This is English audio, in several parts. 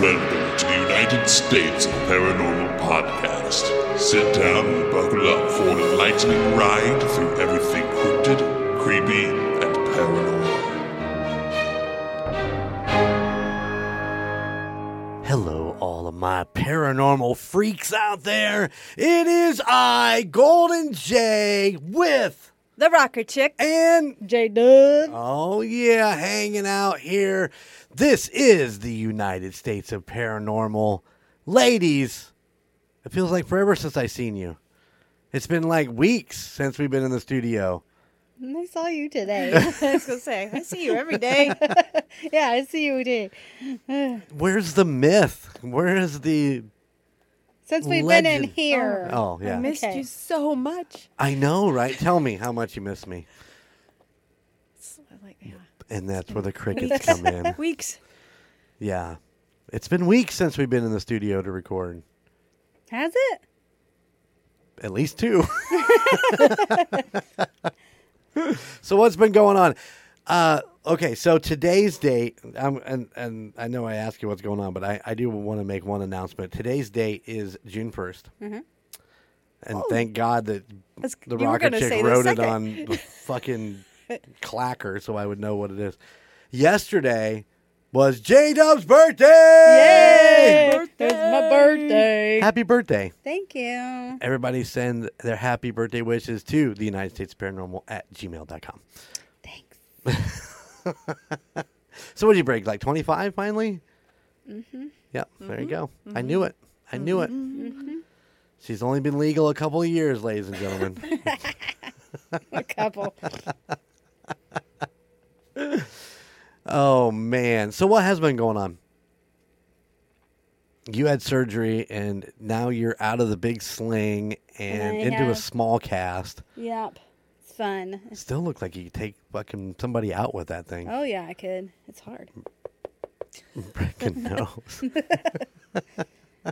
Welcome to the United States of Paranormal Podcast. Sit down and buckle up for an enlightening ride through everything cryptid, creepy, and paranormal. Hello, all of my paranormal freaks out there. It is I, Golden Jay, with The rocker chick. and J Dub. oh yeah, hanging out here. This is the United States of Paranormal. Ladies, it feels like forever since I seen you. It's been like weeks since we've been in the studio. Mm, I saw you today. I was gonna say, I see you every day. yeah, I see you today. Where's the myth? Where is the Since we've been in here. Oh, oh, yeah. I missed Okay. you so much. I know, right? Tell me how much you miss me. It's like, yeah. And that's where the crickets come in. Weeks. Yeah. It's been weeks since we've been in the studio to record. Has it? At least two. so what's been going on? Uh, okay, so today's date, um, and and I know I asked you what's going on, but I, I do want to make one announcement. Today's date is June 1st and thank God that That's- the you were rocket gonna chick say the wrote it second. on the fucking clacker, so I would know what it is. Yesterday was J Dub's birthday. Yay! Birthday! It's my birthday. Happy birthday! Thank you. Everybody send their happy birthday wishes to the United States Paranormal at gmail.com. So what did you break? Like 25 finally? Mm-hmm. Yep, there you mm-hmm. go. I mm-hmm. knew it. I knew it. Mm-hmm. She's only been legal a couple of years, ladies and gentlemen. A couple. oh, man. So what has been going on? You had surgery and now you're out of the big sling and I into a small cast. Yep. Fun. Still look like you could take fucking somebody out with that thing. Oh yeah, I could. It's hard. Freaking nose.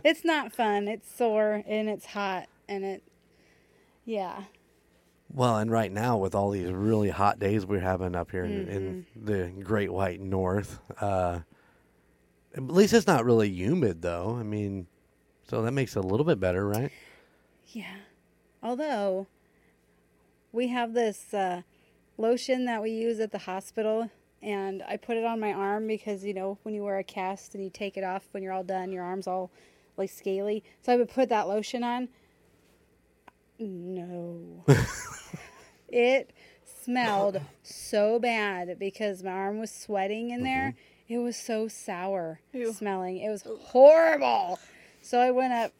It's not fun. It's sore and it's hot and it. Yeah. Well, and right now with all these really hot days we're having up here in, in the Great White North, uh, at least it's not really humid though. I mean, so that makes it a little bit better, right? Yeah. Although we have this uh, lotion that we use at the hospital, and I put it on my arm because you know when you wear a cast and you take it off when you're all done, your arm's all like scaly. So I would put that lotion on. No. it smelled so bad because my arm was sweating in there. It was so sour Ew. smelling. It was horrible. So I went up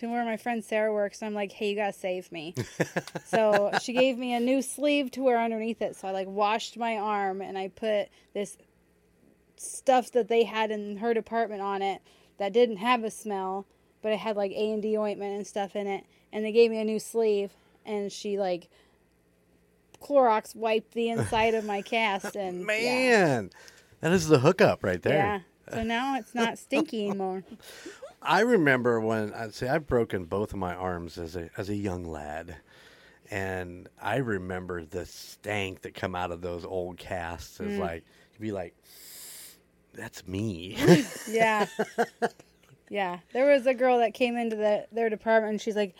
to where my friend Sarah works, and I'm like, "Hey, you gotta save me." so she gave me a new sleeve to wear underneath it. So I like washed my arm, and I put this stuff that they had in her department on it that didn't have a smell, but it had like A and D ointment and stuff in it. And they gave me a new sleeve, and she like Clorox wiped the inside of my cast, and man, yeah. Man, that is the hookup right there. Yeah. So now it's not stinky anymore. I remember when I say I've broken both of my arms as a as a young lad, and I remember the stank that come out of those old casts. It's mm. like you'd be like, "That's me." Mm, yeah. Yeah. There was a girl that came into the, their department and she's like,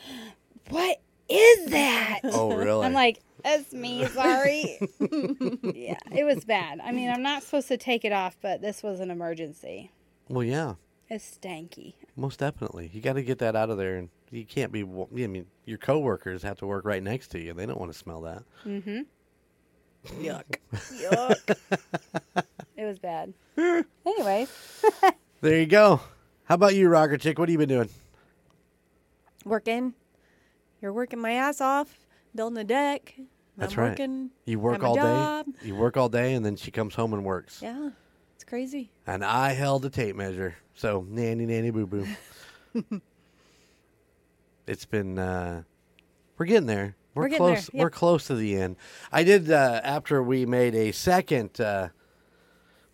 What is that? oh, really? I'm like, That's me, sorry. yeah. It was bad. I mean, I'm not supposed to take it off, but this was an emergency. well, yeah. It's stanky. Most definitely. You got to get that out of there. And you can't be, I mean, your coworkers have to work right next to you. And they don't want to smell that. Mm-hmm. Yuck. Yuck. it was bad. Anyway, There you go. How about you, Rocker Chick? What have you been doing? Working. You're working my ass off, building a deck. That's I'm right. working. You work all job. day. You work all day, and then she comes home and works. Yeah. It's crazy. And I held a tape measure. So, nanny, nanny, boo boo. it's been, uh, we're getting there. We're, We're getting there, close. We're close to the end. I did, uh, after we made a second uh,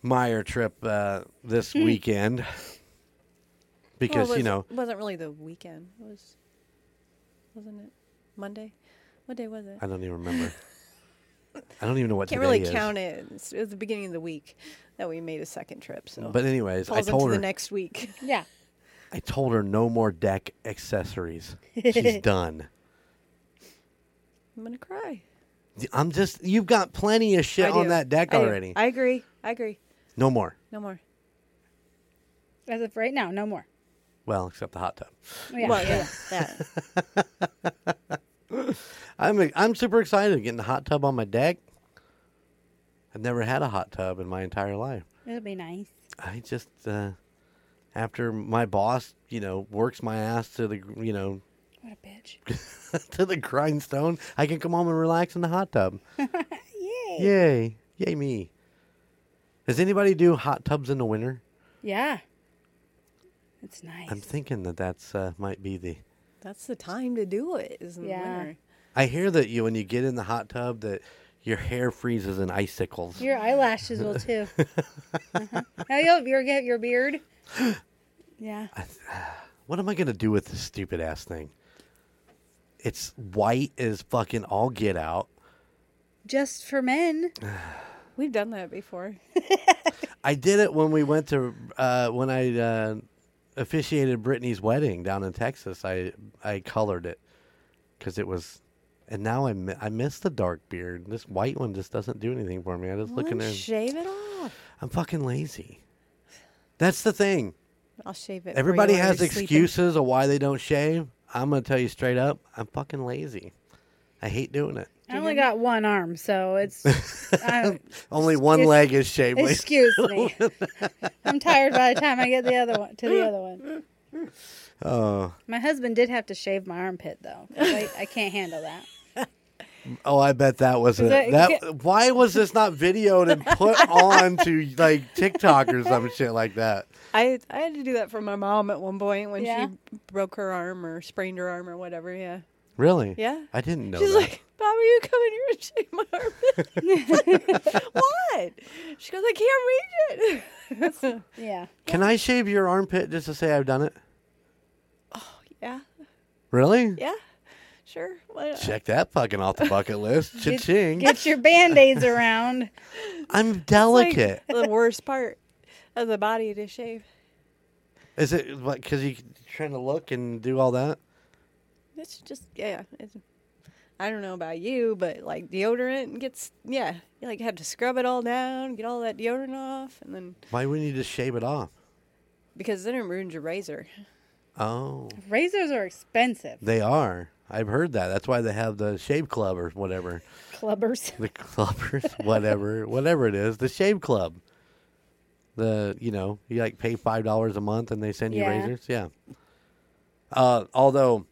Meijer trip uh, this Hmm. weekend, because, Well, it you know, was- it wasn't really the weekend. It was, wasn't it Monday? What day was it? I don't even remember. I don't even know what Can't really is. count it. It was the beginning of the week. That we made a second trip. So But anyways, I falls told into her the next week. Yeah. I told her no more deck accessories. She's done. I'm gonna cry. I'm just you've got plenty of shit I on do. that deck I do. already. I agree. I agree. no more. No more. As of right now, no more. Well, except the hot tub. Yeah. well, yeah. yeah, that. I'm I'm super excited getting the hot tub on my deck. I've never had a hot tub in my entire life. It would be nice. I just uh, after my boss, you know, works my ass to the you know What a bitch. to the grindstone, I can come home and relax in the hot tub. Yay. Yay! Yay me! Does anybody do hot tubs in the winter? Yeah. It's nice. I'm thinking that that's uh, might be the. That's the time to do it. Is in Yeah. the winter. I hear that you when you get in the hot tub that your hair freezes in icicles. Your eyelashes will too. uh-huh. Now you'll you'll get your beard. Yeah. What am I gonna do with this stupid ass thing? It's white as fucking all get out. Just for men. We've done that before. I did it when we went to uh, when I uh, officiated Brittany's wedding down in Texas. I I colored it because it was, and now I mi- I miss the dark beard. This white one just doesn't do anything for me. I just look in Well, there. shave it off. I'm fucking lazy. That's the thing. I'll shave it. for you Everybody while has you're sleeping. excuses of why they don't shave. I'm gonna tell you straight up. I'm fucking lazy. I hate doing it. I only got one arm, so it's. I, Only one Excuse- leg is shaved. Lisa. excuse me. I'm tired by the time I get the other one to the other one. Oh, My husband did have to shave my armpit though. 'cause I, I can't handle that. Oh, I bet that was it. that- That why was this not videoed and put on to like TikTok or some shit like that? I I had to do that for my mom at one point when Yeah? she broke her arm or sprained her arm or whatever. Yeah. Really? Yeah. I didn't know She's that. like, Bobby, you come in here and shave my armpit. what? She goes, I can't reach it. Yeah. Can I shave your armpit just to say I've done it? Oh yeah. Really? Yeah. Sure. Why not? Check that fucking off the bucket list. Cha-ching. Get your band aids around. I'm like delicate. the worst part of the body to shave. Is it because you're trying to look and do all that? It's just yeah. It's, I don't know about you, but like deodorant gets yeah. You like have to scrub it all down, get all that deodorant off, and then Why wouldn't you just shave it off? because then it ruins your razor. Oh, Razors are expensive. they are. I've heard that. That's why they have the shave club or whatever. Clubbers. The clubbers, whatever, whatever it is, the shave club. The you know you like pay five dollars a month and they send you Yeah. razors. Yeah. Uh, although,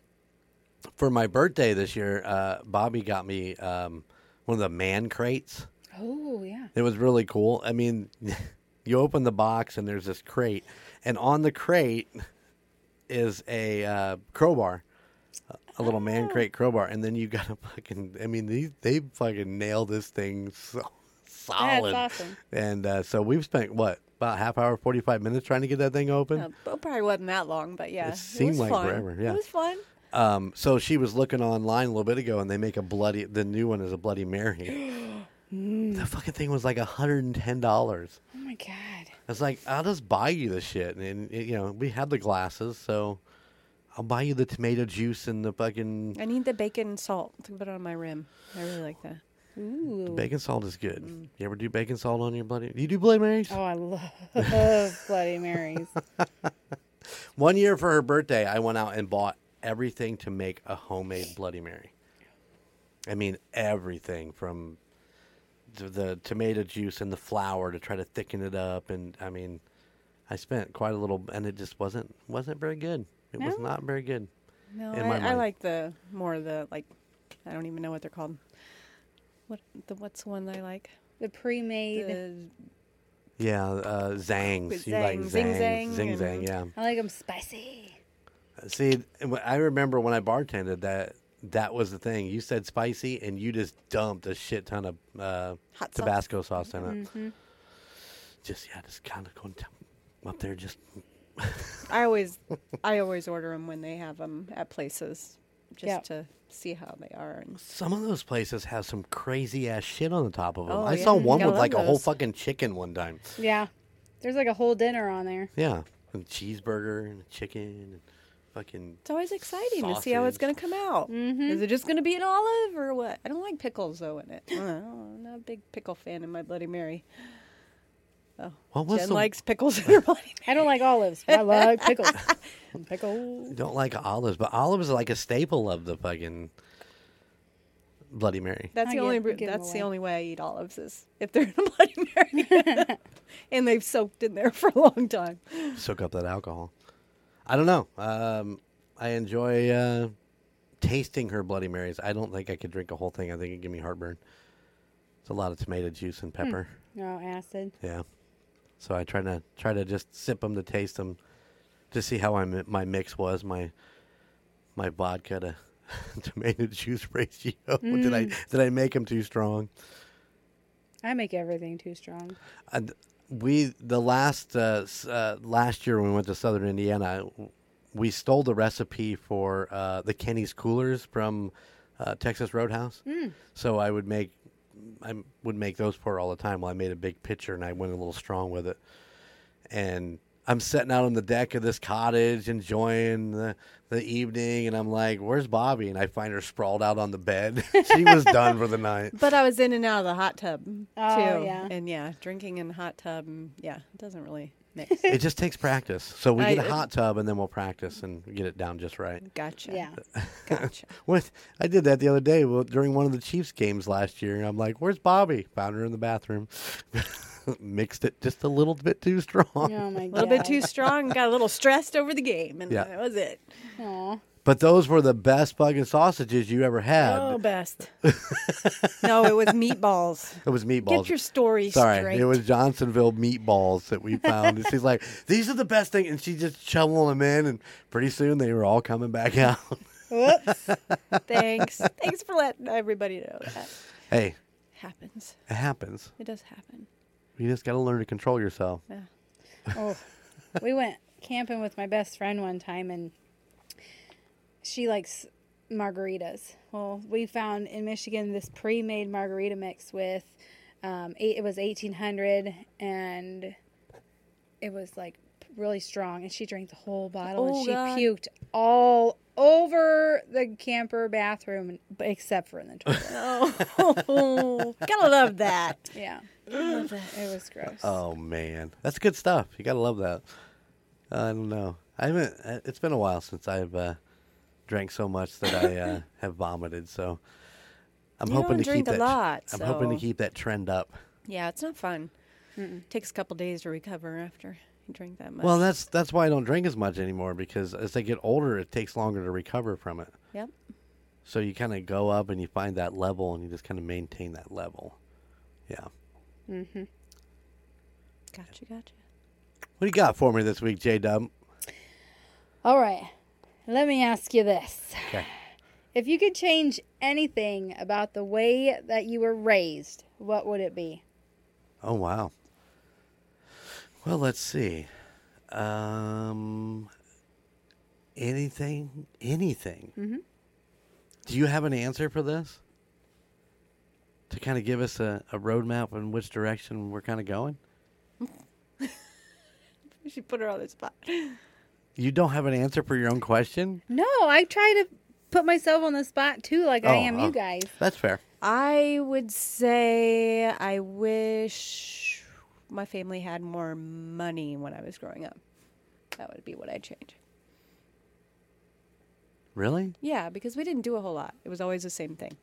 for my birthday this year, uh, Bobby got me um, one of the man crates. Oh yeah. It was really cool. I mean, you open the box and there's this crate, and on the crate is a uh, crowbar, a little man crate crowbar, and then you got to fucking. I mean, they they fucking nailed this thing so solid. That's awesome. And uh, so we've spent what about half hour, forty five minutes trying to get that thing open. Uh, it probably wasn't that long, but yeah, It seemed was like fun. forever, yeah. it was fun. Um, so she was looking online a little bit ago, and they make a bloody. The new one is a Bloody Mary. the fucking thing was like hundred and ten dollars. Oh my god. It's like, I'll just buy you the shit, and, and, you know we had the glasses, so I'll buy you the tomato juice and the fucking I need the bacon salt to put on my rim. I really like that. Ooh. bacon salt is good. Mm. You ever do bacon salt on your bloody? Do you do Bloody Marys? Oh, I love Bloody Marys. One year for her birthday, I went out and bought everything to make a homemade Bloody Mary. I mean, everything from the, the tomato juice and the flour to try to thicken it up, and I mean, I spent quite a little, and it just wasn't wasn't very good. It was not very good. No, In my I, I like the more the like. I don't even know what they're called. What the what's the one I like? The pre-made. The, Yeah, uh, Zangs. With You like Zang, Zing Zangs. Zang Zing and- Zang, yeah. I like them spicy. See, I remember when I bartended that that was the thing. You said spicy, and you just dumped a shit ton of uh, Hot. Tabasco sauce in it. Mm-hmm. Just yeah, just kind of going down up there. Just I always, I always order them when they have them at places. just Yep. to see how they are. And Some of those places have some crazy ass shit on the top of them. Oh, I yeah. saw one with like a whole fucking chicken one time. Yeah. There's like a whole dinner on there. Yeah, and cheeseburger and chicken and fucking. it's always exciting to see how it's going to come out. Mm-hmm. Is it just going to be an olive or what? I don't like pickles though in it. I don't know, I'm not a big pickle fan in my Bloody Mary. Oh, What was Jen the? likes pickles in her Bloody I don't like olives, but I like pickles. pickles. Don't like olives, but olives are like a staple of the fucking Bloody Mary. That's I the only. I ru- That's the only way I eat olives is if they're in a Bloody Mary, and they've soaked in there for a long time. Soak up that alcohol. I don't know. Um, I enjoy uh, tasting her Bloody Marys. I don't think I could drink a whole thing. I think it'd give me heartburn. It's a lot of tomato juice and pepper. No acid. Yeah. So I try to try to just sip them to taste them, to see how I, my mix was. My my vodka to tomato juice ratio. did I did I make them too strong? I make everything too strong. And we the last uh, uh, last year when we went to Southern Indiana, we stole the recipe for uh, the Kenny's coolers from uh, Texas Roadhouse. So I would make I would make those pour all the time. Well, I made a big pitcher and I went a little strong with it, and. I'm sitting out on the deck of this cottage enjoying the, the evening, and I'm like, "Where's Bobby?" And I find her sprawled out on the bed. she was done for the night. But I was in and out of the hot tub oh, too, Oh, yeah. and yeah, drinking in the hot tub. Yeah, it doesn't really mix. It just takes practice. So we I- get a uh, hot tub, and then we'll practice and get it down just right. Gotcha. Yeah. Gotcha. What I did that the other day well, during one of the Chiefs games last year. I'm like, "Where's Bobby?" Found her in the bathroom. Mixed it just a little bit too strong. Oh my god. A little bit too strong. Got a little stressed over the game, and Yeah. that was it. Aw. But those were the best fucking sausages you ever had. Oh, best. no, it was meatballs. It was meatballs. Get your story Sorry, straight. it was Johnsonville meatballs that we found. and she's like, "These are the best thing," and she just shoveling them in, and pretty soon they were all coming back out. Whoops. Thanks. Thanks for letting everybody know that hey, happens. it happens. It does happen. You just got to learn to control yourself. Yeah. oh, we went camping with my best friend one time, and she likes margaritas. Well, we found in Michigan this pre-made margarita mix with um, eight, it was eighteen hundred, and it was like really strong. And she drank the whole bottle, Oh, and she God. puked all over the camper bathroom, except for in the toilet. Oh, gotta love that. yeah, it was gross. Oh man, that's good stuff. You gotta love that. I don't know. I haven't. uh, It's been a while since I've uh, drank so much that I uh, have vomited. So I'm You hoping don't to drink keep a that. lot, I'm hoping to keep that trend up. Yeah, it's not fun. It Takes a couple days to recover after you drink that much. Well, that's that's why I don't drink as much anymore because as I get older, it takes longer to recover from it. yep. So you kind of go up and you find that level, and you just kind of maintain that level. Yeah. Mm-hmm. Gotcha, gotcha. What do you got for me this week, J Dub? All right. Let me ask you this. Okay. If you could change anything about the way that you were raised, what would it be? Oh wow. Well, let's see. Um, anything, anything. Mm-hmm. Do you have an answer for this? To kind of give us a, a roadmap in which direction we're kind of going. she put her on the spot. You don't have an answer for your own question. No, I try to put myself on the spot too, like I Oh, am oh. you guys. That's fair. I would say I wish my family had more money when I was growing up. That would be what I'd change. Really? Yeah, because we didn't do a whole lot. It was always the same thing.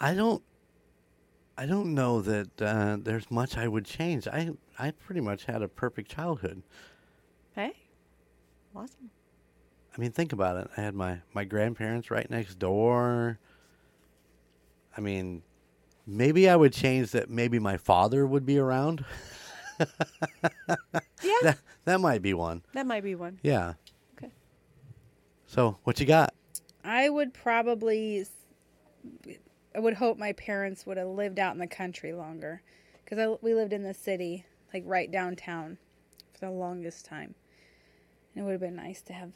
I don't. I don't know that uh, there's much I would change. I I pretty much had a perfect childhood. Hey, awesome. I mean, think about it. I had my, my grandparents right next door. I mean, maybe I would change that maybe my father would be around. Yeah, that, that might be one. that might be one. Yeah. Okay. So, what you got? I would probably, I would hope my parents would have lived out in the country longer, because we lived in the city, like right downtown, for the longest time. And it would have been nice to have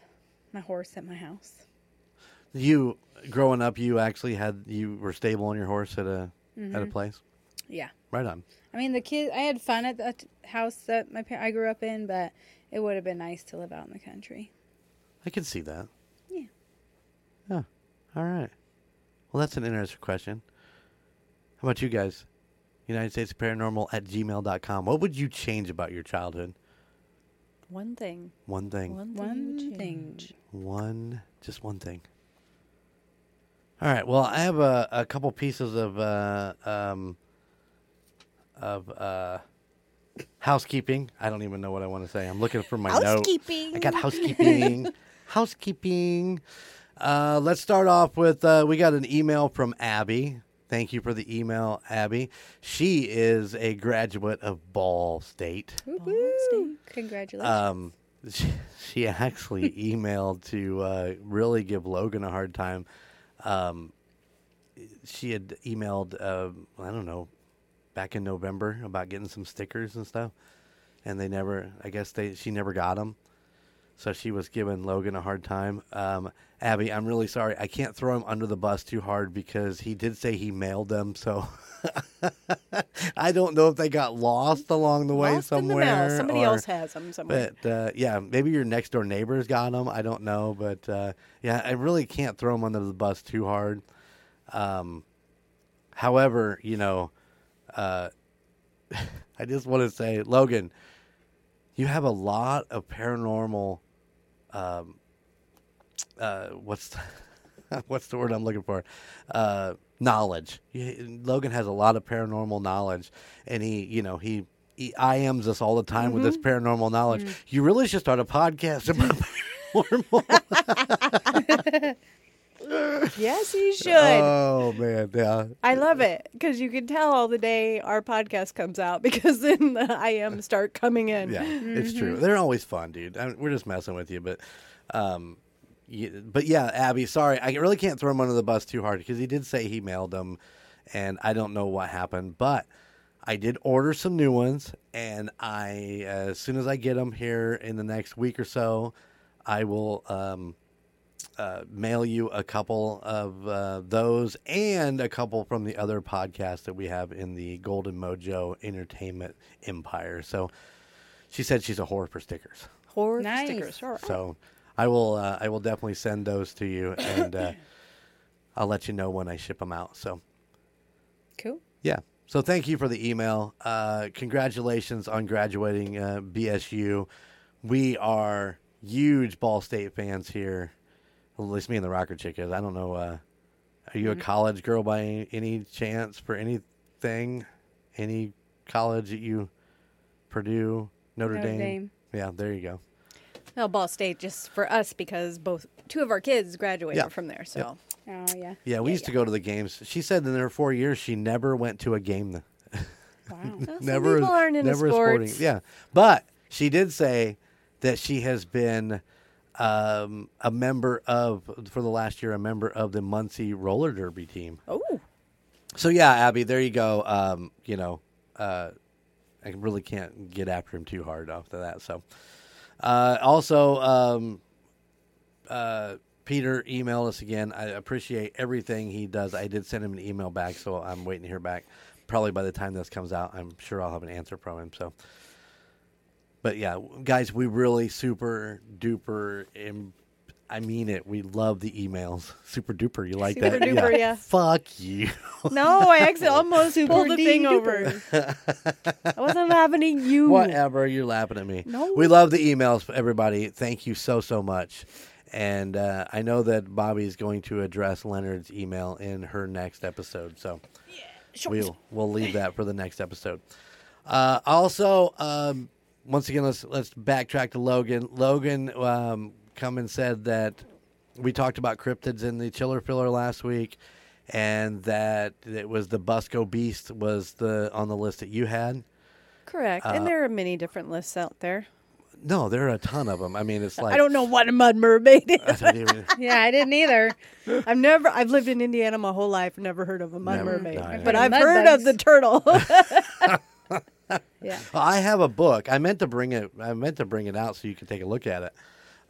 my horse at my house. You growing up, you actually had you were stable on your horse at a at a mm-hmm. place. Yeah. Right on. I mean, the kid. I had fun at the house that my I grew up in, but it would have been nice to live out in the country. I can see that. Yeah. Yeah. All right. Well, that's an interesting question. How about you guys? United States Paranormal at gmail.com. What would you change about your childhood? One thing. One thing. One thing. One thing. One, just one thing. All right. Well, I have a, a couple pieces of uh, um, of uh, housekeeping. I don't even know what I want to say. I'm looking for my note. Housekeeping. I got housekeeping. housekeeping. Uh, let's start off with uh, we got an email from Abby. Thank you for the email, Abby. She is a graduate of Ball State. Woo! Congratulations. Um, she, she actually emailed to uh, really give Logan a hard time. Um, she had emailed, uh, I don't know, back in November about getting some stickers and stuff, and they never. I guess they she never got them. So she was giving Logan a hard time. Um, Abby, I'm really sorry. I can't throw him under the bus too hard because he did say he mailed them. So I don't know if they got lost along the way Lost somewhere. the. Somebody or- else has them somewhere. but uh, yeah, maybe your next door neighbors got them. I don't know, but uh, yeah, I really can't throw him under the bus too hard. Um, however, you know, uh, I just want to say, Logan, you have a lot of paranormal. Um, uh, what's the, what's the word I'm looking for? Uh, knowledge. He- Logan has a lot of paranormal knowledge, and he, you know, he. He IMs us all the time with this paranormal knowledge. You really should start a podcast about paranormal. yes, he should. Oh man, yeah. I love it because you can tell all the day our podcast comes out because then the IM start coming in. Yeah, it's true. They're always fun, dude. I mean, we're just messing with you, but, um, y but yeah, Abby. Sorry, I really can't throw him under the bus too hard because he did say he mailed them, and I don't know what happened, but I did order some new ones, and I as soon as I get them here in the next week or so, I will um, uh, mail you a couple of uh, those and a couple from the other podcasts that we have in the Golden Mojo Entertainment Empire. So she said she's a whore for stickers. Horror Nice. stickers. All right. So I will uh, I will definitely send those to you, and uh, I'll let you know when I ship them out. So cool. yeah. So thank you for the email. Uh, congratulations on graduating uh, BSU. We are huge Ball State fans here. Well, at least me and the Rocker Chick is. I don't know. Uh, are you a college girl by any, any chance for anything? Any college that you Purdue, Notre, Notre Dame? Dame. Yeah, there you go. Well, Ball State just for us because both two of our kids graduated Yeah. from there. So Oh yeah. Yeah, we used to go to the games. She said in her four years she never went to a game. th- Wow. Well, some never, people aren't into never a sporting. sports. Yeah, but she did say that she has been um, a member of for the last year a member of the Muncie roller derby team. oh, So yeah, Abby, there you go. Um, you know, uh, I really can't get after him too hard after that. So, uh, also, um, uh, Peter emailed us again. I appreciate everything he does. I did send him an email back, so I'm waiting to hear back. Probably by the time this comes out, I'm sure I'll have an answer from him. So, but yeah, guys, we really super duper. Im- I mean it. We love the emails. Super duper. You like that? Super that? duper, yeah. Fuck you. no! I actually almost pulled the thing over. I wasn't laughing at you. Whatever. You're laughing at me. No. We love the emails, everybody. Thank you so, so much. And uh, I know that Bobby is going to address Leonard's email in her next episode. So we'll, we'll leave that for the next episode. Uh, also, um, once again, let's let's backtrack to Logan. Logan um, come and said that we talked about cryptids in the chiller filler last week, and that it was the Busco Beast was the on the list that you had. Correct. Uh, and there are many different lists out there. No, there are a ton of them. I mean, it's like I don't know what a mud mermaid is. don't even- Yeah, I didn't either. I've never. I've lived in Indiana my whole life. Never heard of a mud Never. mermaid, No, but. I've heard bugs. of the turtle. Yeah. I have a book. I meant to bring it. I meant to bring it out so you could take a look at it.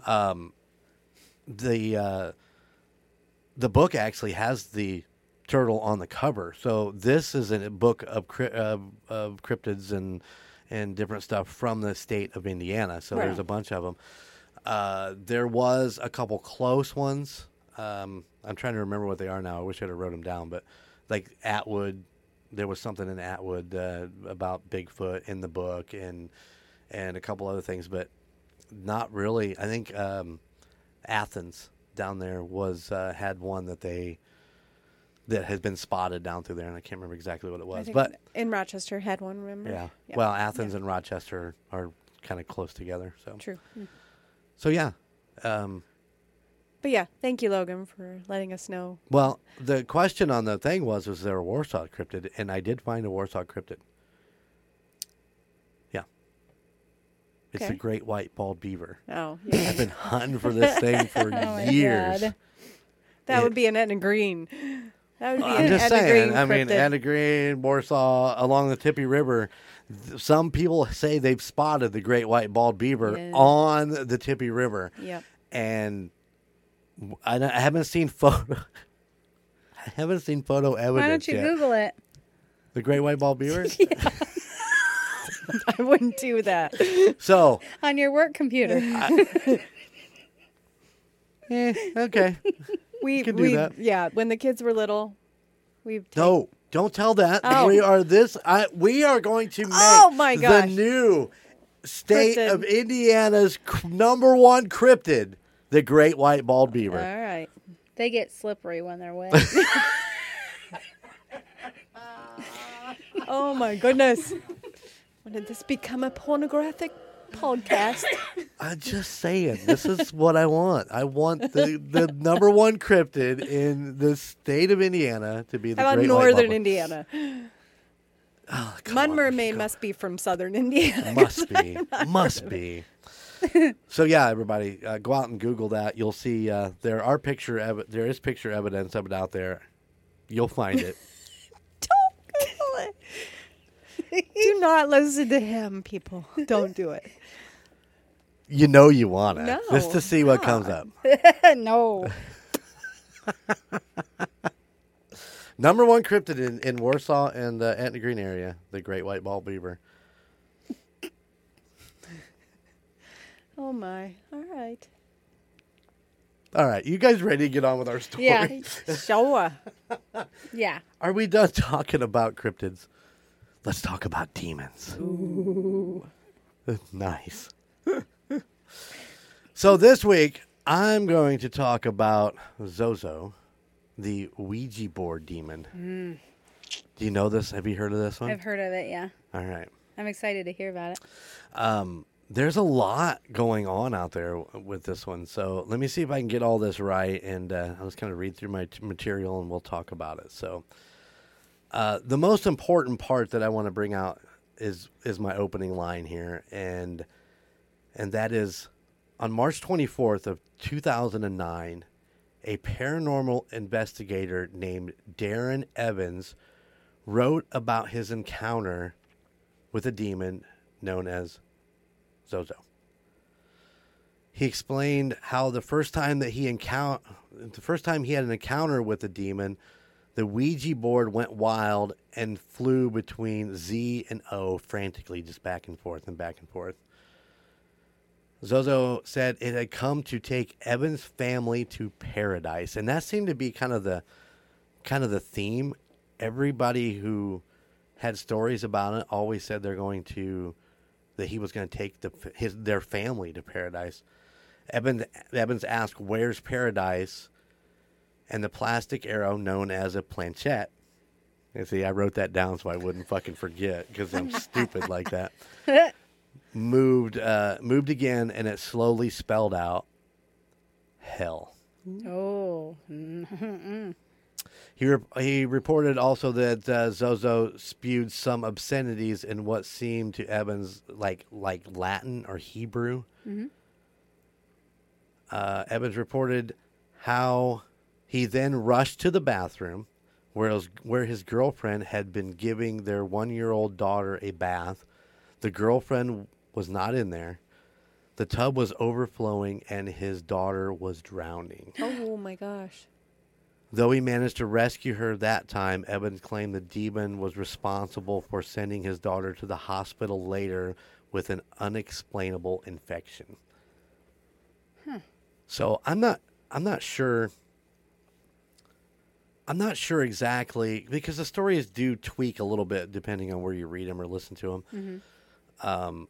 Um, the uh, the book actually has the turtle on the cover. So this is a book of of, of cryptids and and different stuff from the state of Indiana. So there's a bunch of them. Uh, there was a couple close ones. Um, I'm trying to remember what they are now. I wish I'd have wrote them down, but like Atwood, there was something in Atwood uh, about Bigfoot in the book, and and a couple other things, but not really. I think um, Athens down there was uh, had one that they that has been spotted down through there, and I can't remember exactly what it was, but in Rochester had one. Remember? yeah. Well, Athens and Rochester are kind of close together, so true. so yeah. Um, But yeah, thank you, Logan, for letting us know. Well, the question on the thing was, was there a Warsaw cryptid? And I did find a Warsaw cryptid. Yeah. It's Okay. the great white bald beaver. Oh, yeah. I've been hunting for this thing for Oh my years. God. that would be an Etna Green. That would be I'm an just Etna saying. Green I mean, cryptid. Etna Green, Warsaw, along the Tippy River. th- Some people say they've spotted the great white bald beaver Yeah. on the Tippy River. Yep. And I, I haven't seen photo. I haven't seen photo evidence Why don't you yet. Google it? The great white ball beaver. I wouldn't do that. So On your work computer. Eh, okay. We can do we that. yeah. When the kids were little, we've No, don't tell that. Oh. We are this. I, we are going to make Oh, my the gosh. new state Cryptid. of Indiana's number one cryptid, the great white bald beaver. all right. they get slippery when they're wet. Oh my goodness. When did this become a pornographic podcast? I'm just saying, this is what I want. I want the, the number one cryptid in the state of Indiana to be the How about great white northern bald- Indiana? Oh, come Mud on, mermaid must be from southern Indiana. Must be. Must be. so yeah, everybody, uh, go out and Google that. You'll see uh, there are picture ev- there is picture evidence of it out there. You'll find it. Don't Google it. Do not listen to him, people. Don't do it. you know you want it No, just to see what comes up. no. Number one cryptid in, in Warsaw and the Etna Green area, the great white bald beaver. Oh my. All right. All right, you guys ready to get on with our story? Yeah. Sure. Yeah. Are we done talking about cryptids? Let's talk about demons. nice. so this week, I'm going to talk about Zozo, the Ouija board demon. Do you know this? Have you heard of this one? I've heard of it, yeah. All right. I'm excited to hear about it. Um, there's a lot going on out there with this one. So let me see if I can get all this right, and uh, I'll just kind of read through my t- material, and we'll talk about it. So, uh, the most important part that I want to bring out is is my opening line here, and and that is on March 24th of 2009, a paranormal investigator named Darren Evans wrote about his encounter with a demon known as Zozo. He explained how the first time that he encounter the first time he had an encounter with the demon, the Ouija board went wild and flew between Z and O frantically, just back and forth and back and forth. Zozo said it had come to take Evan's family to paradise, and that seemed to be kind of the kind of the theme. Everybody who had stories about it always said they're going to that he was going to take the his their family to paradise. Evans Evans asked, "Where's paradise?" And the plastic arrow, known as a planchette. You see, I wrote that down so I wouldn't fucking forget because I'm stupid like that. Moved, uh, moved again, and it slowly spelled out hell. Oh. He re- he reported also that uh, Zozo spewed some obscenities in what seemed to Evans like like Latin or Hebrew. Uh, Evans reported how he then rushed to the bathroom, where his, where his girlfriend had been giving their one year old daughter a bath. The girlfriend was not in there. The tub was overflowing and his daughter was drowning. Oh my gosh. Though he managed to rescue her that time, Evans claimed the demon was responsible for sending his daughter to the hospital later with an unexplainable infection. Hmm. So I'm not I'm not sure I'm not sure exactly because the stories do tweak a little bit depending on where you read them or listen to them. Mm-hmm. Um,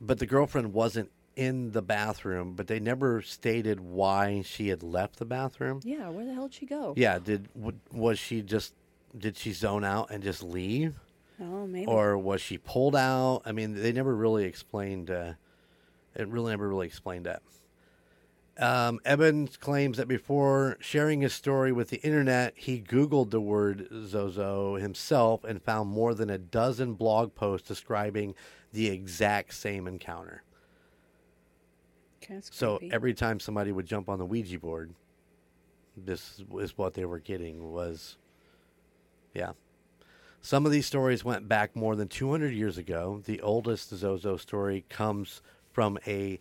but the girlfriend wasn't in the bathroom, but they never stated why she had left the bathroom. Yeah, where the hell did she go? Yeah, did w- was she just did she zone out and just leave, Oh, maybe. or was she pulled out? I mean, they never really explained. Uh, it really never really explained that. Um, Evans claims that before sharing his story with the internet, he Googled the word Zozo himself and found more than a dozen blog posts describing the exact same encounter. That's So creepy. every time somebody would jump on the Ouija board, this is what they were getting was, yeah. Some of these stories went back more than 200 years ago. The oldest Zozo story comes from a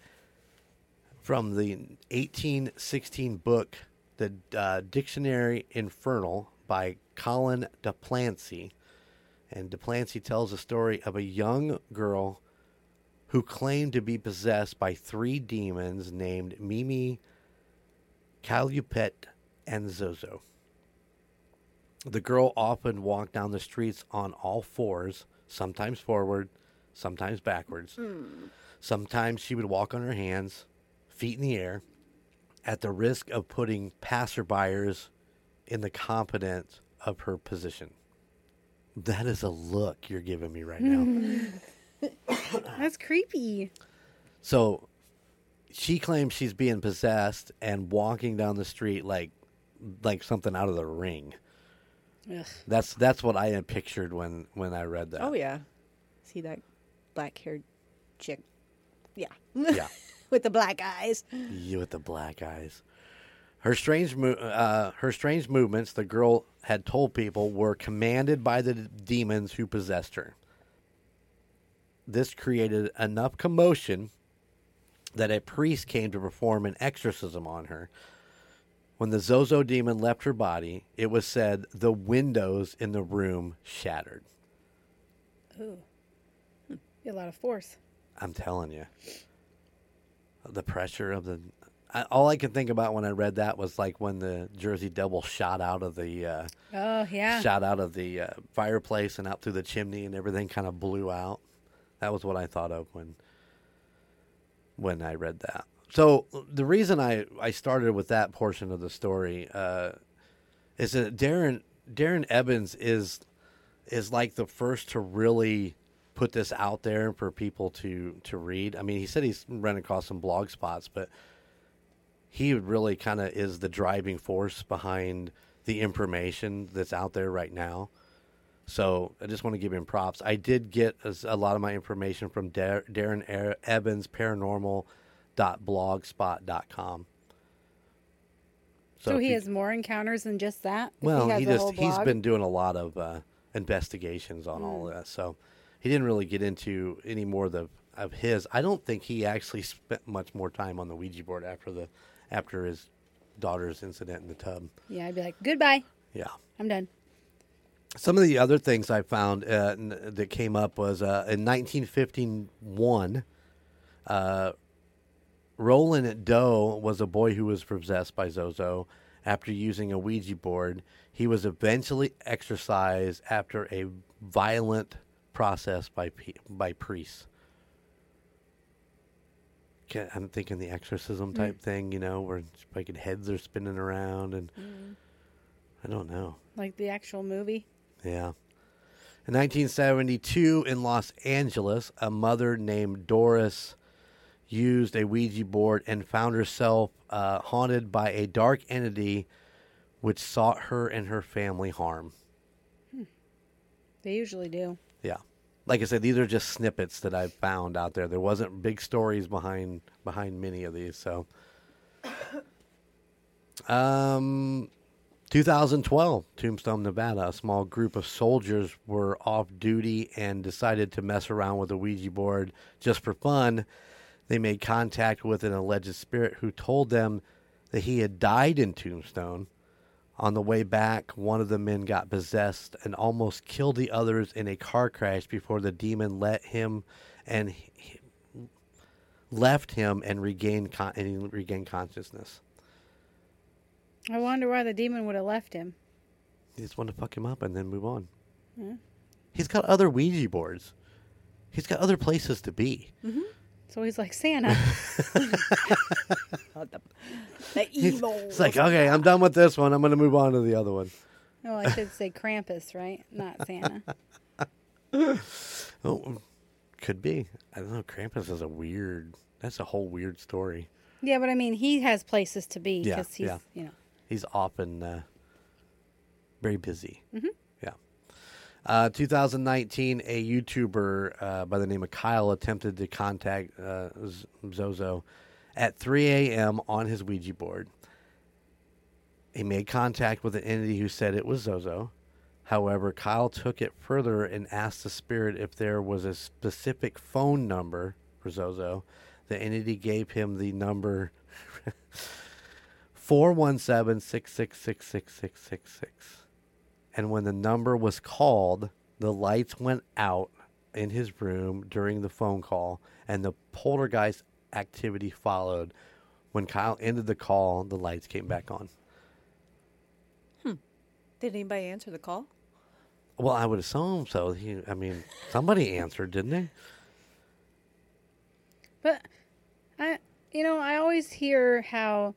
from the 1816 book, the uh, Dictionary Infernal by Colin Duplancy. And de Plancy tells a story of a young girl who claimed to be possessed by three demons named Mimi, Calupet, and Zozo. The girl often walked down the streets on all fours, sometimes forward, sometimes backwards. Hmm. Sometimes she would walk on her hands, feet in the air, at the risk of putting passerbyers in the confidence of her position. That is a look you're giving me right now. That's creepy. So she claims she's being possessed and walking down the street like like something out of the ring. Ugh. That's that's what I had pictured when when I read that. Oh yeah. See that black haired chick. Yeah. Yeah. With the black eyes. You with the black eyes. Her strange, mo- uh, her strange movements, the girl had told people, were commanded by the d- demons who possessed her. This created enough commotion that a priest came to perform an exorcism on her. When the Zozo demon left her body, it was said the windows in the room shattered. Ooh. Hmm. Be a lot of force. I'm telling you, the pressure of the. I, all I could think about when I read that was like when the Jersey Devil shot out of the uh, Oh, yeah. shot out of the uh, fireplace and out through the chimney, and everything kind of blew out. That was what I thought of when when I read that. So the reason I, I started with that portion of the story uh, is that Darren Darren Evans is is like the first to really put this out there for people to to read. I mean, he said he's run across some blog spots, but he really kind of is the driving force behind the information that's out there right now. So I just want to give him props. I did get a, a lot of my information from Dar- Darren Er- Evans Paranormal.blogspot.com. So, if he you- has more encounters than just that? Well, he a just he's been doing a lot of uh, investigations on Hmm. all of that. So he didn't really get into any more of the of his. I don't think he actually spent much more time on the Ouija board after the after his daughter's incident in the tub. Yeah, I'd be like, goodbye. Yeah. I'm done. Some of the other things I found uh, n- that came up was uh, in 1951, uh, Roland Doe was a boy who was possessed by Zozo. After using a Ouija board, he was eventually exorcised after a violent process by pe- by priests. I'm thinking the exorcism type thing, you know, where like heads are spinning around, and I don't know. Like the actual movie. Yeah. In 1972, in Los Angeles, a mother named Doris used a Ouija board and found herself uh, haunted by a dark entity which sought her and her family harm. They usually do. Yeah. Like I said, these are just snippets that I found out there. There wasn't big stories behind behind many of these. So, um, 2012, Tombstone, Nevada. A small group of soldiers were off duty and decided to mess around with a Ouija board just for fun. They made contact with an alleged spirit who told them that he had died in Tombstone. On the way back, one of the men got possessed and almost killed the others in a car crash before the demon let him and he- left him and regained con- and regained consciousness. I wonder why the demon would have left him. He just wanted to fuck him up and then move on. He's got other Ouija boards. He's got other places to be. Mm-hmm. So he's like Santa. The, the evil. It's like, okay, I'm done with this one. I'm going to move on to the other one. oh, I should say Krampus, right? Not Santa. Oh, could be. I don't know. Krampus is a weird. That's a whole weird story. Yeah, but I mean, he has places to be Yeah, because he's, yeah. you know. He's often uh, very busy. Mm-hmm. Yeah. Uh, 2019, a YouTuber uh, by the name of Kyle attempted to contact uh, Zozo at 3 a.m. on his Ouija board. He made contact with an entity who said it was Zozo. However, Kyle took it further and asked the spirit if there was a specific phone number for Zozo. The entity gave him the number 417 666 And when the number was called, the lights went out in his room during the phone call, and the poltergeist activity followed. When Kyle ended the call, the lights came back on. Hmm. Did anybody answer the call? Well, I would assume so. He, I mean, somebody answered, didn't they? But I, you know, I always hear how,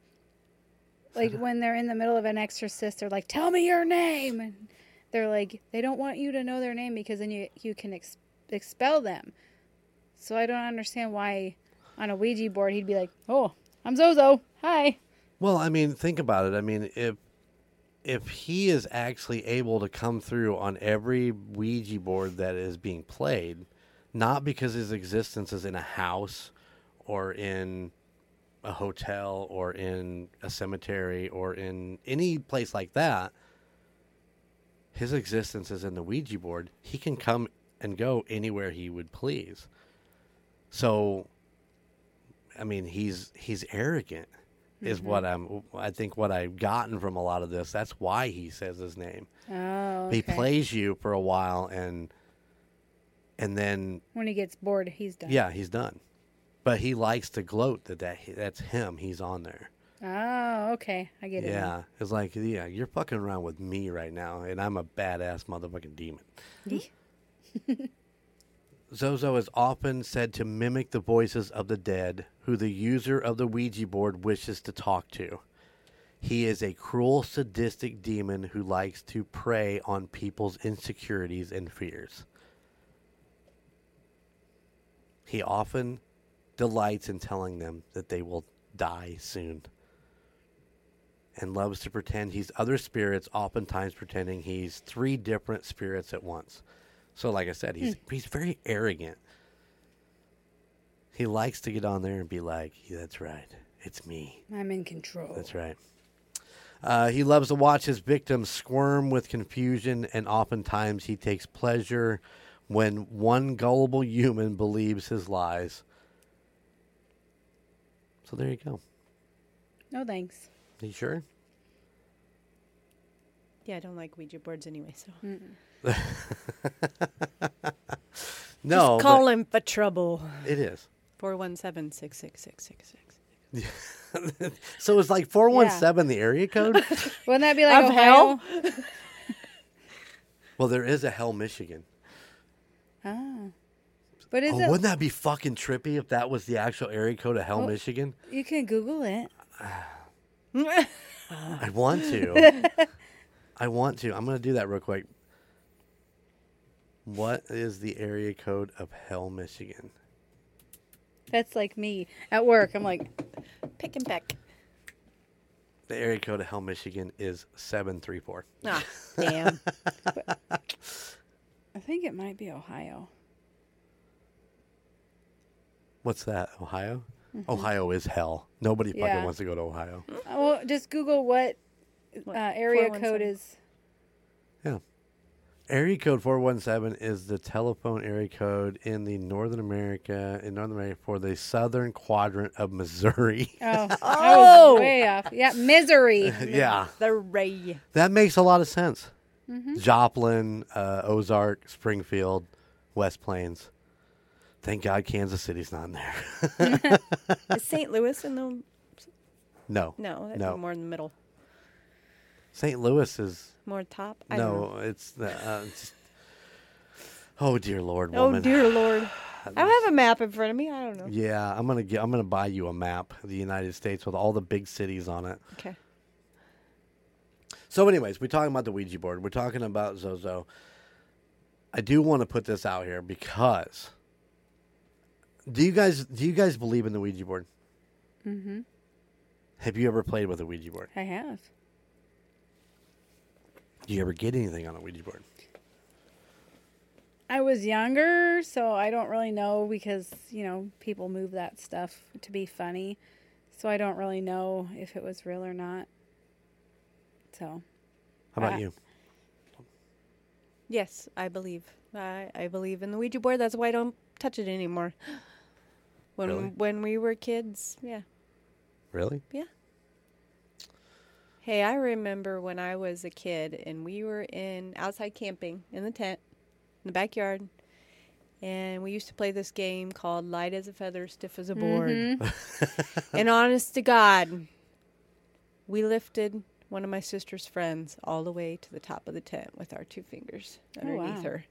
like, when they're in the middle of an exorcist, they're like, "Tell me your name," and they're like, they don't want you to know their name because then you you can ex- expel them. So I don't understand why, on a Ouija board, he'd be like, "Oh, I'm Zozo. Hi." Well, I mean, think about it. I mean, if if he is actually able to come through on every Ouija board that is being played, not because his existence is in a house or in a hotel or in a cemetery or in any place like that, his existence is in the Ouija board. He can come and go anywhere he would please. So, I mean, he's he's arrogant is mm-hmm. what I'm I think what I've gotten from a lot of this. That's why he says his name. Oh, He plays you for a while and and then when he gets bored, he's done. yeah, he's done. But he likes to gloat that, that that's him. He's on there. Oh, okay. I get it. now. Yeah, it's like yeah, you're fucking around with me right now, and I'm a badass motherfucking demon. Zozo is often said to mimic the voices of the dead, who the user of the Ouija board wishes to talk to. He is a cruel, sadistic demon who likes to prey on people's insecurities and fears. He often delights in telling them that they will die soon and loves to pretend he's other spirits, oftentimes pretending he's three different spirits at once. So, like I said, he's he's very arrogant. He likes to get on there and be like, "Yeah, "That's right, it's me. I'm in control. That's right." Uh, he loves to watch his victims squirm with confusion, and oftentimes he takes pleasure when one gullible human believes his lies. So there you go. No thanks. Are you sure? Yeah, I don't like Ouija boards anyway, so No, just call him for trouble. but it is. Four one seven six six six six six. So it's like four one seven the area code. Wouldn't that be like Of Ohio? hell? well, there is a Hell, Michigan. Ah. But is Oh, it? wouldn't that be fucking trippy if that was the actual area code of Hell, Well- Michigan? You can Google it. I want to. I want to. I'm going to do that real quick. What is the area code of Hell, Michigan? That's like me at work. I'm like, Pick and peck. The area code of Hell, Michigan is 734. Ah, damn. I think it might be Ohio. What's that? Ohio? Ohio is hell. Nobody fucking Mm-hmm. Yeah. wants to go to Ohio. Uh, Well, just Google what uh, area code is. Yeah. Area code 417 is the telephone area code in the Northern America, in Northern America for the southern quadrant of Missouri. Oh, I Oh! way off. Yeah, misery. yeah. The Ray. That makes a lot of sense. Joplin, uh, Ozark, Springfield, West Plains. Thank God Kansas City's not in there. Is St. Louis in the. no. No, No. more in the middle. St. Louis is. More top. I. No, it's. the, Uh, it's oh, dear Lord, Oh, dear Lord. I don't have a map in front of me. I don't know. Yeah, I'm gonna get. I'm gonna buy you a map of the United States with all the big cities on it. Okay. So, anyways, we're talking about the Ouija board. We're talking about Zozo. I do want to put this out here because do you guys do you guys believe in the Ouija board? mm-hmm. Have you ever played with a Ouija board? I have. Do you ever get anything on a Ouija board? I was younger, so I don't really know because, you know, people move that stuff to be funny. So I don't really know if it was real or not. So, How about Uh, you? Yes, I believe. I, I believe in the Ouija board. That's why I don't touch it anymore. When Really? when we were kids, yeah. Really? Yeah. Hey, I remember when I was a kid and we were in outside camping in the tent in the backyard. And we used to play this game called Light as a Feather, Stiff as a Board. mhm. And honest to God, we lifted one of my sister's friends all the way to the top of the tent with our two fingers Oh, underneath wow. her.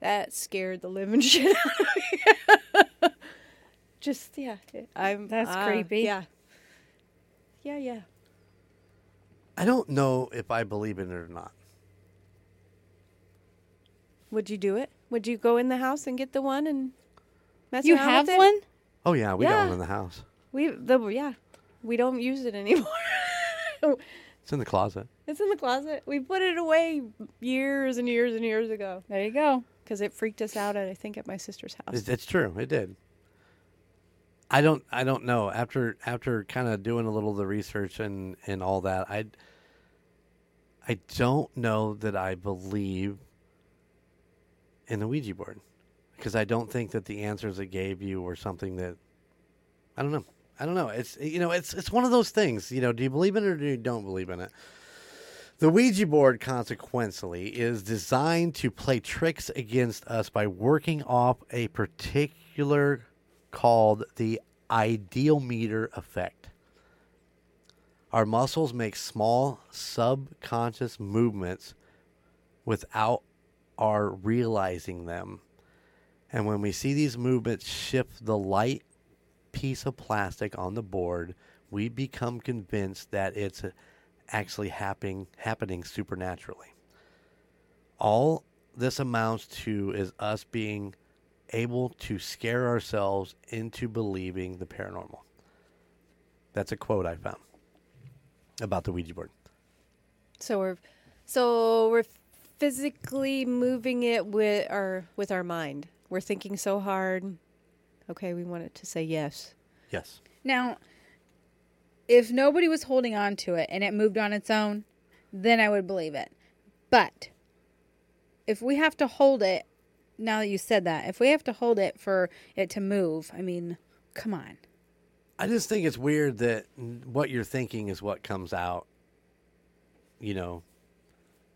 That scared the living shit out of me. Just yeah, I'm. That's uh, creepy. Yeah. Yeah, yeah. I don't know if I believe in it or not. Would you do it? Would you go in the house and get the one and mess you around have with it? one? Oh yeah, we got Yeah. one in the house. We the yeah, we don't use it anymore. It's in the closet. it's in the closet. We put it away years and years and years ago There you go. because it freaked us out. At, I think at my sister's house. It's, it's true. It did. I don't. I don't know. After after kind of doing a little of the research and and all that, I. I don't know that I believe in the Ouija board because I don't think that the answers it gave you were something that I don't know. I don't know. It's you know it's it's one of those things. You know, do you believe in it or do you don't believe in it? The Ouija board, consequently, is designed to play tricks against us by working off a particular called the ideomotor effect. Our muscles make small subconscious movements without our realizing them. And when we see these movements shift the light piece of plastic on the board, we become convinced that it's actually happening happening supernaturally. All this amounts to is us being able to scare ourselves into believing the paranormal. That's a quote I found about the Ouija board. So we're so we're physically moving it with our with our mind. We're thinking so hard. Okay, we want it to say yes. Yes. Now, if nobody was holding on to it and it moved on its own, then I would believe it. But if we have to hold it, now that you said that, if we have to hold it for it to move, I mean, come on. I just think it's weird that what you're thinking is what comes out. You know,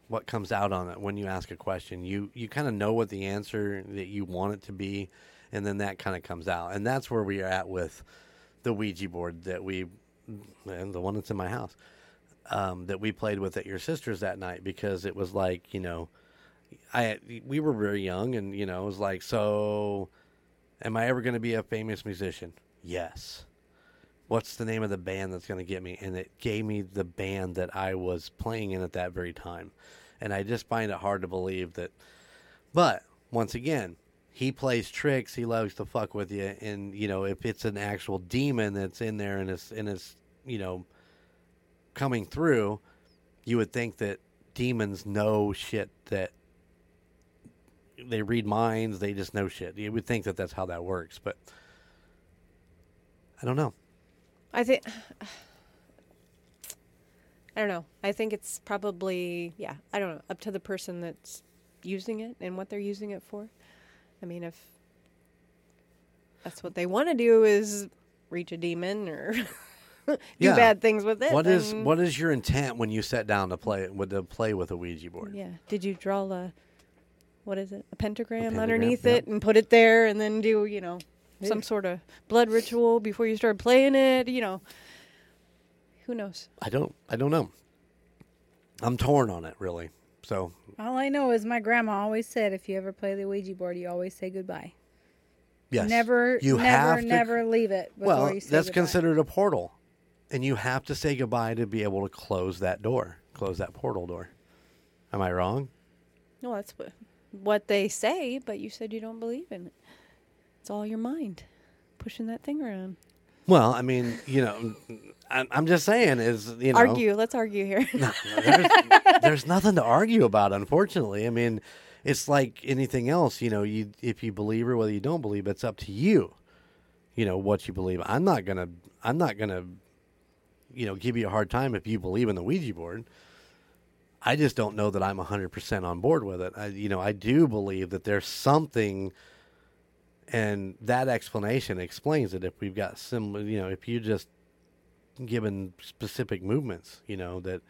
what comes out on it when you ask a question. You you kind of know what the answer that you want it to be, and then that kind of comes out, and that's where we are at with the Ouija board that we, and the one that's in my house, um, that we played with at your sister's that night because it was like you know, I we were very young, and you know it was like so. Am I ever going to be a famous musician? Yes what's the name of the band that's going to get me? And it gave me the band that I was playing in at that very time. And I just find it hard to believe that. But once again, he plays tricks. He loves to fuck with you. And, you know, if it's an actual demon that's in there and it's, and it's you know, coming through, you would think that demons know shit that they read minds. They just know shit. You would think that that's how that works. But I don't know. I think I don't know. I think it's probably yeah, I don't know, up to the person that's using it and what they're using it for. I mean, if that's what they want to do is reach a demon or do Yeah. bad things with it. What is what is your intent when you sat down to play with to play with a Ouija board? Yeah. Did you draw a what is it? A pentagram, pentagram, underneath yep. it and put it there and then do, you know, some sort of blood ritual before you start playing it, you know. Who knows? I don't I don't know. I'm torn on it really. So All I know is my grandma always said, if you ever play the Ouija board, you always say goodbye. yes, Never, you never, have to, never leave it before Well, you say that's goodbye. considered a portal, and you have to say goodbye to be able to close that door, close that portal door. Am I wrong? No, that's what what they say, but you said you don't believe in it. It's all your mind pushing that thing around. Well, I mean, you know, I'm, I'm just saying is you know Argue. Let's argue here. there's, there's nothing to argue about, unfortunately. I mean, it's like anything else. You know, you if you believe or whether you don't believe, it's up to you. You know what you believe. I'm not gonna. I'm not gonna. You know, give you a hard time if you believe in the Ouija board. I just don't know that I'm 100% on board with it. I, you know, I do believe that there's something, and that explanation explains it. If we've got similar, you know, if you just given specific movements, you know, that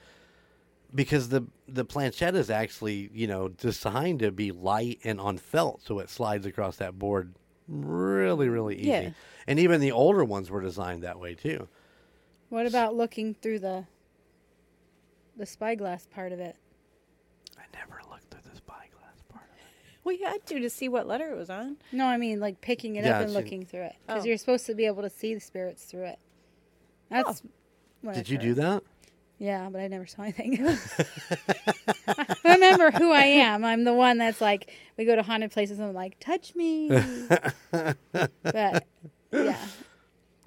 because the the planchette is actually you know designed to be light and on felt, so it slides across that board really really easy. Yeah. And even the older ones were designed that way too. What about looking through the the spyglass part of it? I never looked through the spyglass part. Of it. well, you had to to see what letter it was on. No, I mean like picking it Yeah, up and it's- looking through it because Oh. you're supposed to be able to see the spirits through it. That's. Oh. what Did I've you heard. do that? Yeah, but I never saw anything. Remember who I am. I'm the one that's like, we go to haunted places and I'm like, touch me. but yeah.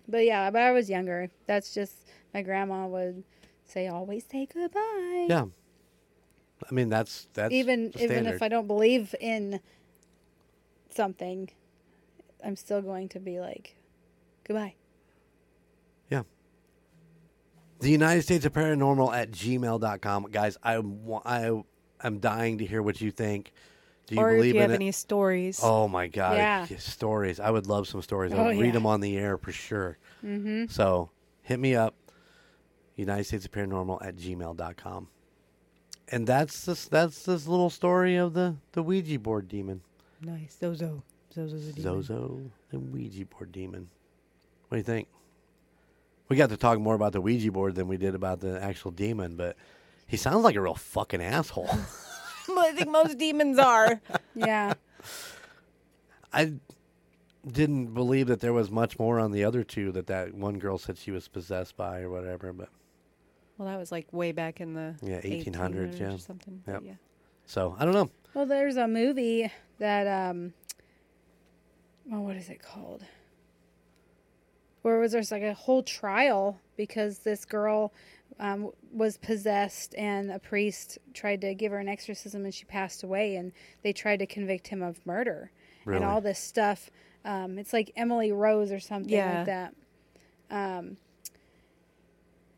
But yeah, but I was younger. That's just, my grandma would say, always say goodbye. Yeah. I mean that's that's Even, even if. I don't believe in something, I'm still going to be like, goodbye. Yeah. The United States of Paranormal at gmail.com. Guys, I, wa- I am dying to hear what you think. Do you or if believe you in have it? any stories. Oh my God. Yeah. yeah, Stories. I would love some stories. Oh, I'll read yeah. them on the air for sure. Mm-hmm. So hit me up. United States of Paranormal at gmail.com. And that's this that's this little story of the, the Ouija board demon. Nice. Zozo. Zozo's a demon. Zozo, the Ouija board demon. What do you think? We got to talk more about the Ouija board than we did about the actual demon, but he sounds like a real fucking asshole. Well, I think most demons are. Yeah. I didn't believe that there was much more on the other two that that one girl said she was possessed by or whatever, but Well, that was like way back in the Yeah, 1800s, yeah. or something. Yep. Yeah. so I don't know. Well, there's a movie that um oh, what is it called? Where was there's like a whole trial because this girl um, was possessed and a priest tried to give her an exorcism and she passed away and they tried to convict him of murder Really? and all this stuff. Um, it's like Emily Rose or something Yeah. like that. Um,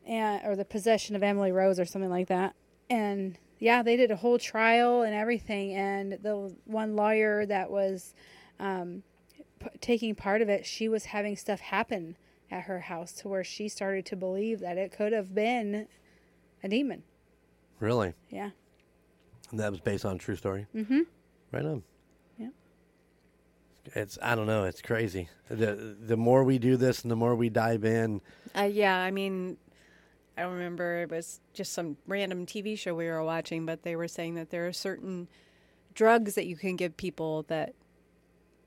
and or the possession of Emily Rose or something like that. And yeah, they did a whole trial and everything. And the one lawyer that was um, p- taking part of it, she was having stuff happen at her house to where she started to believe that it could have been a demon. Really? Yeah. And that was based on a true story? Mm-hmm. Right on. Yeah. It's I don't know, it's crazy. The the more we do this and the more we dive in, Uh, yeah, I mean, I don't remember. It was just some random TV show we were watching, but they were saying that there are certain drugs that you can give people that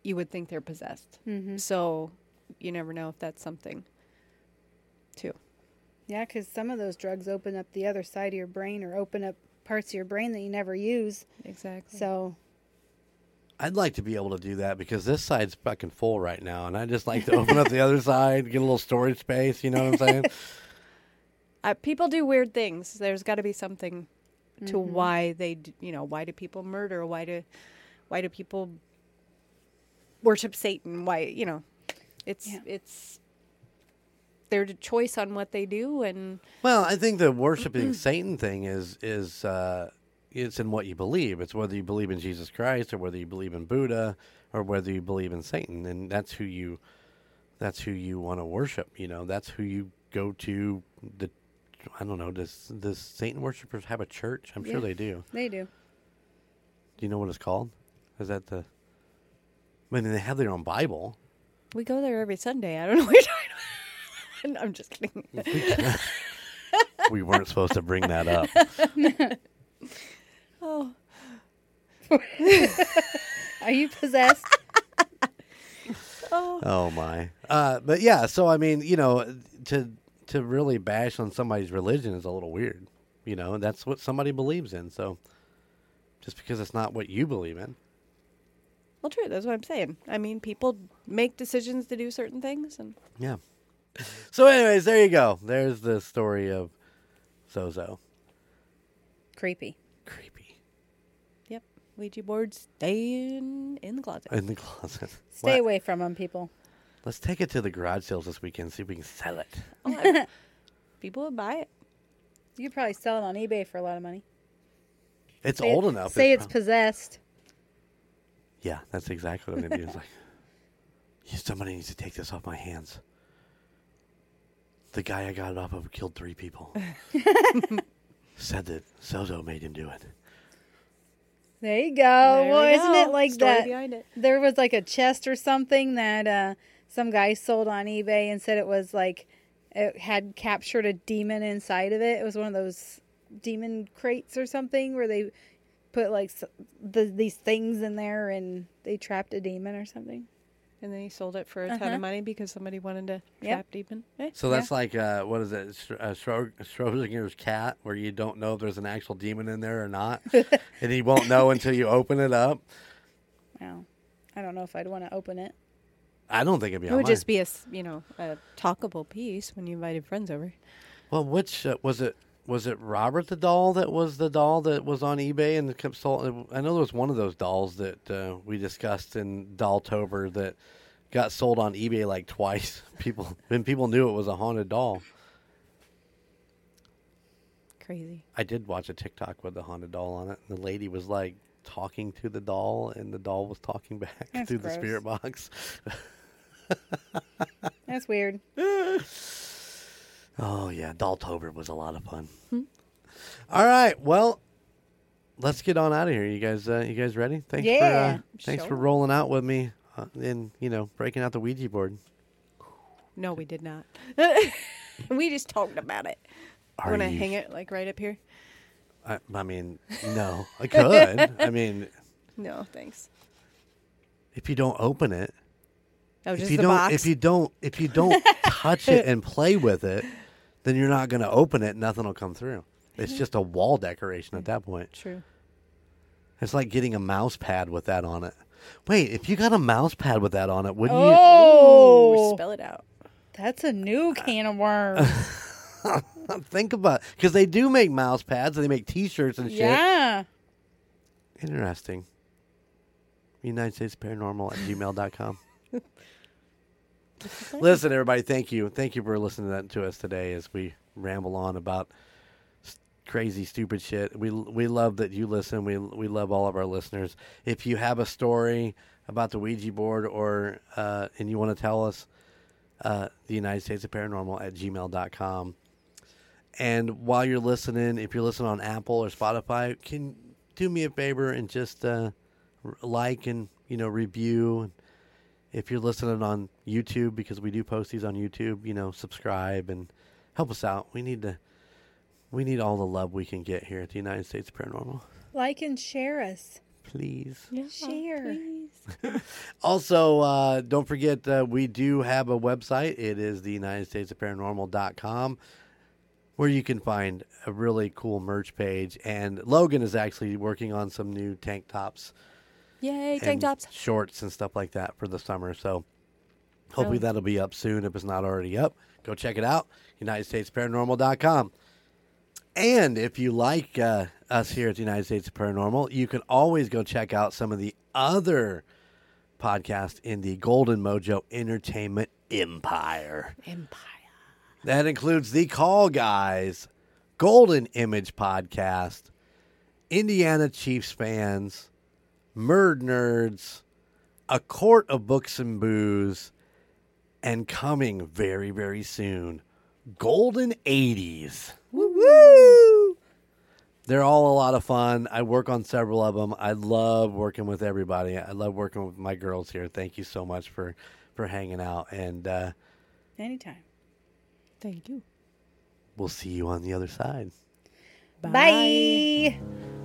you would think they're possessed. Mm-hmm. So you never know if that's something, too. Yeah, because some of those drugs open up the other side of your brain or open up parts of your brain that you never use. Exactly. So, I'd like to be able to do that because this side's fucking full right now, and I just like to open up the other side, get a little storage space. You know what I'm saying? uh, people do weird things. There's got to be something to Mm-hmm. why they, d- you know, why do people murder? Why do, why do people worship Satan? Why, you know, it's Yeah. it's their choice on what they do, and Well, I think the worshiping Satan thing is is uh, it's in what you believe. It's whether you believe in Jesus Christ or whether you believe in Buddha or whether you believe in Satan, and that's who you that's who you want to worship. You know, that's who you go to. The I don't know. Does does Satan worshippers have a church? I'm sure they do. They do. Do you know what it's called? Is that the? I mean, they have their own Bible. We go there every Sunday. I don't know what you're talking about. I'm just kidding. we weren't supposed to bring that up. Oh, Are you possessed? oh, Oh my. Uh, but yeah, so I mean, you know, to to really bash on somebody's religion is a little weird. You know, that's what somebody believes in. So just because it's not what you believe in. well, true. That's what I'm saying. I mean, people make decisions to do certain things, and Yeah. So anyways, there you go. There's the story of Zozo. Creepy. Creepy. yep, Ouija boards staying in the closet. In the closet. Stay What? away from them, people. Let's take it to the garage sales this weekend, see if we can sell it. Oh, people would buy it. You could probably sell it on eBay for a lot of money. It's Say- old enough. Say it's prob- possessed. Yeah, that's exactly what I'm gonna do. It's like, "Yeah, somebody needs to take this off my hands. The guy I got it off of killed three people. Said that Zozo made him do it. There you go. There well, we isn't go. it like Story that? behind it. There was like a chest or something that uh, some guy sold on eBay and said it was like it had captured a demon inside of it. It was one of those demon crates or something where they put like the, these things in there and they trapped a demon or something. And then he sold it for a ton Uh-huh. of money because somebody wanted to Yep. trap demon. Eh, So Yeah. that's like uh, what is it? Sch- uh, Schrodinger's cat, where you don't know if there's an actual demon in there or not, and he won't know until you open it up. Well, I don't know if I'd want to open it. I don't think it'd be. A man. It on would mine. just be a s- you know a talkable piece when you invited friends over. Well, which uh, was it? Was it Robert the doll that was the doll that was on eBay and kept sold? I know there was one of those dolls that uh, we discussed in Dolltober that got sold on eBay like twice. People and people knew it was a haunted doll. Crazy. I did watch a TikTok with the haunted doll on it. And the lady was like talking to the doll, and the doll was talking back That's through the spirit box. That's weird. Oh yeah, Dolltober was a lot of fun. Hmm. All right, well, let's get on out of here. You guys, uh, you guys ready? Thanks for uh, Yeah, thanks for rolling out with me uh, and you know breaking out the Ouija board. No, we did not. we just talked about it. Are Want to hang it like right up here? I, I mean, no, I could. I mean, No, thanks. if you don't open it, Oh, if you the don't, box. if you don't, if you don't touch it and play with it, then you're not going to open it. Nothing will come through. It's just a wall decoration at that point. True. It's like getting a mouse pad with that on it. Wait, if you got a mouse pad with that on it, wouldn't you? Oh, spell it out. that's a new uh, can of worms. you think about? Because they do make mouse pads and they make T-shirts and shit. yeah. Interesting. United States Paranormal at gmail.com. Listen, everybody, thank you. Thank you for listening to, that, to us today as we ramble on about crazy, stupid shit. We we love that you listen. We we love all of our listeners. If you have a story about the Ouija board or uh, and you want to tell us, uh, the United States of Paranormal at gmail.com. And while you're listening, if you're listening on Apple or Spotify, can do me a favor and just uh, like and you know review. If you're listening on YouTube, because we do post these on YouTube, you know, subscribe and help us out. We need to, we need all the love we can get here at the United States Paranormal. Like and share us. Please. Share. Also, uh, don't forget uh, we do have a website. It is the United States of Paranormal.com where you can find a really cool merch page. And Logan is actually working on some new tank tops, Yay, tank tops. shorts, and stuff like that for the summer. So hopefully that'll be up soon. If it's not already up, go check it out. United States Paranormal.com. And if you like uh, us here at the United States Paranormal, you can always go check out some of the other podcasts in the Golden Mojo Entertainment Empire. Empire. That includes the Call Guys, Golden Image Podcast, Indiana Chiefs fans, Murd Nerds, A Court of Books and Booze, and coming very, very soon, Golden 80s. Woo woo! They're all a lot of fun. I work on several of them. I love working with everybody. I love working with my girls here. Thank you so much for, for hanging out. And uh, Anytime. Thank you. we'll see you on the other side. Bye.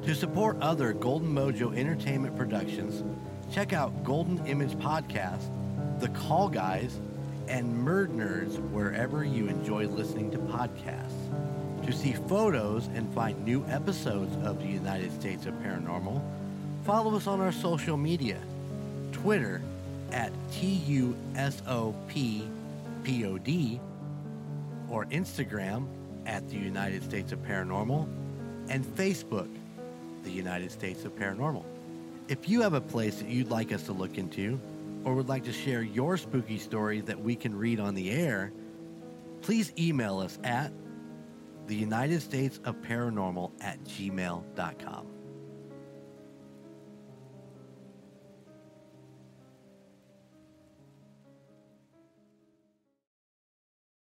To support other Golden Mojo Entertainment productions, check out Golden Image Podcast, The Call Guys, and Murd Nerds wherever you enjoy listening to podcasts. To see photos and find new episodes of the United States of Paranormal, follow us on our social media Twitter at TUSOPPOD or Instagram at the United States of Paranormal and Facebook, the United States of Paranormal. If you have a place that you'd like us to look into or would like to share your spooky story that we can read on the air, please email us at the United States of Paranormal at gmail.com.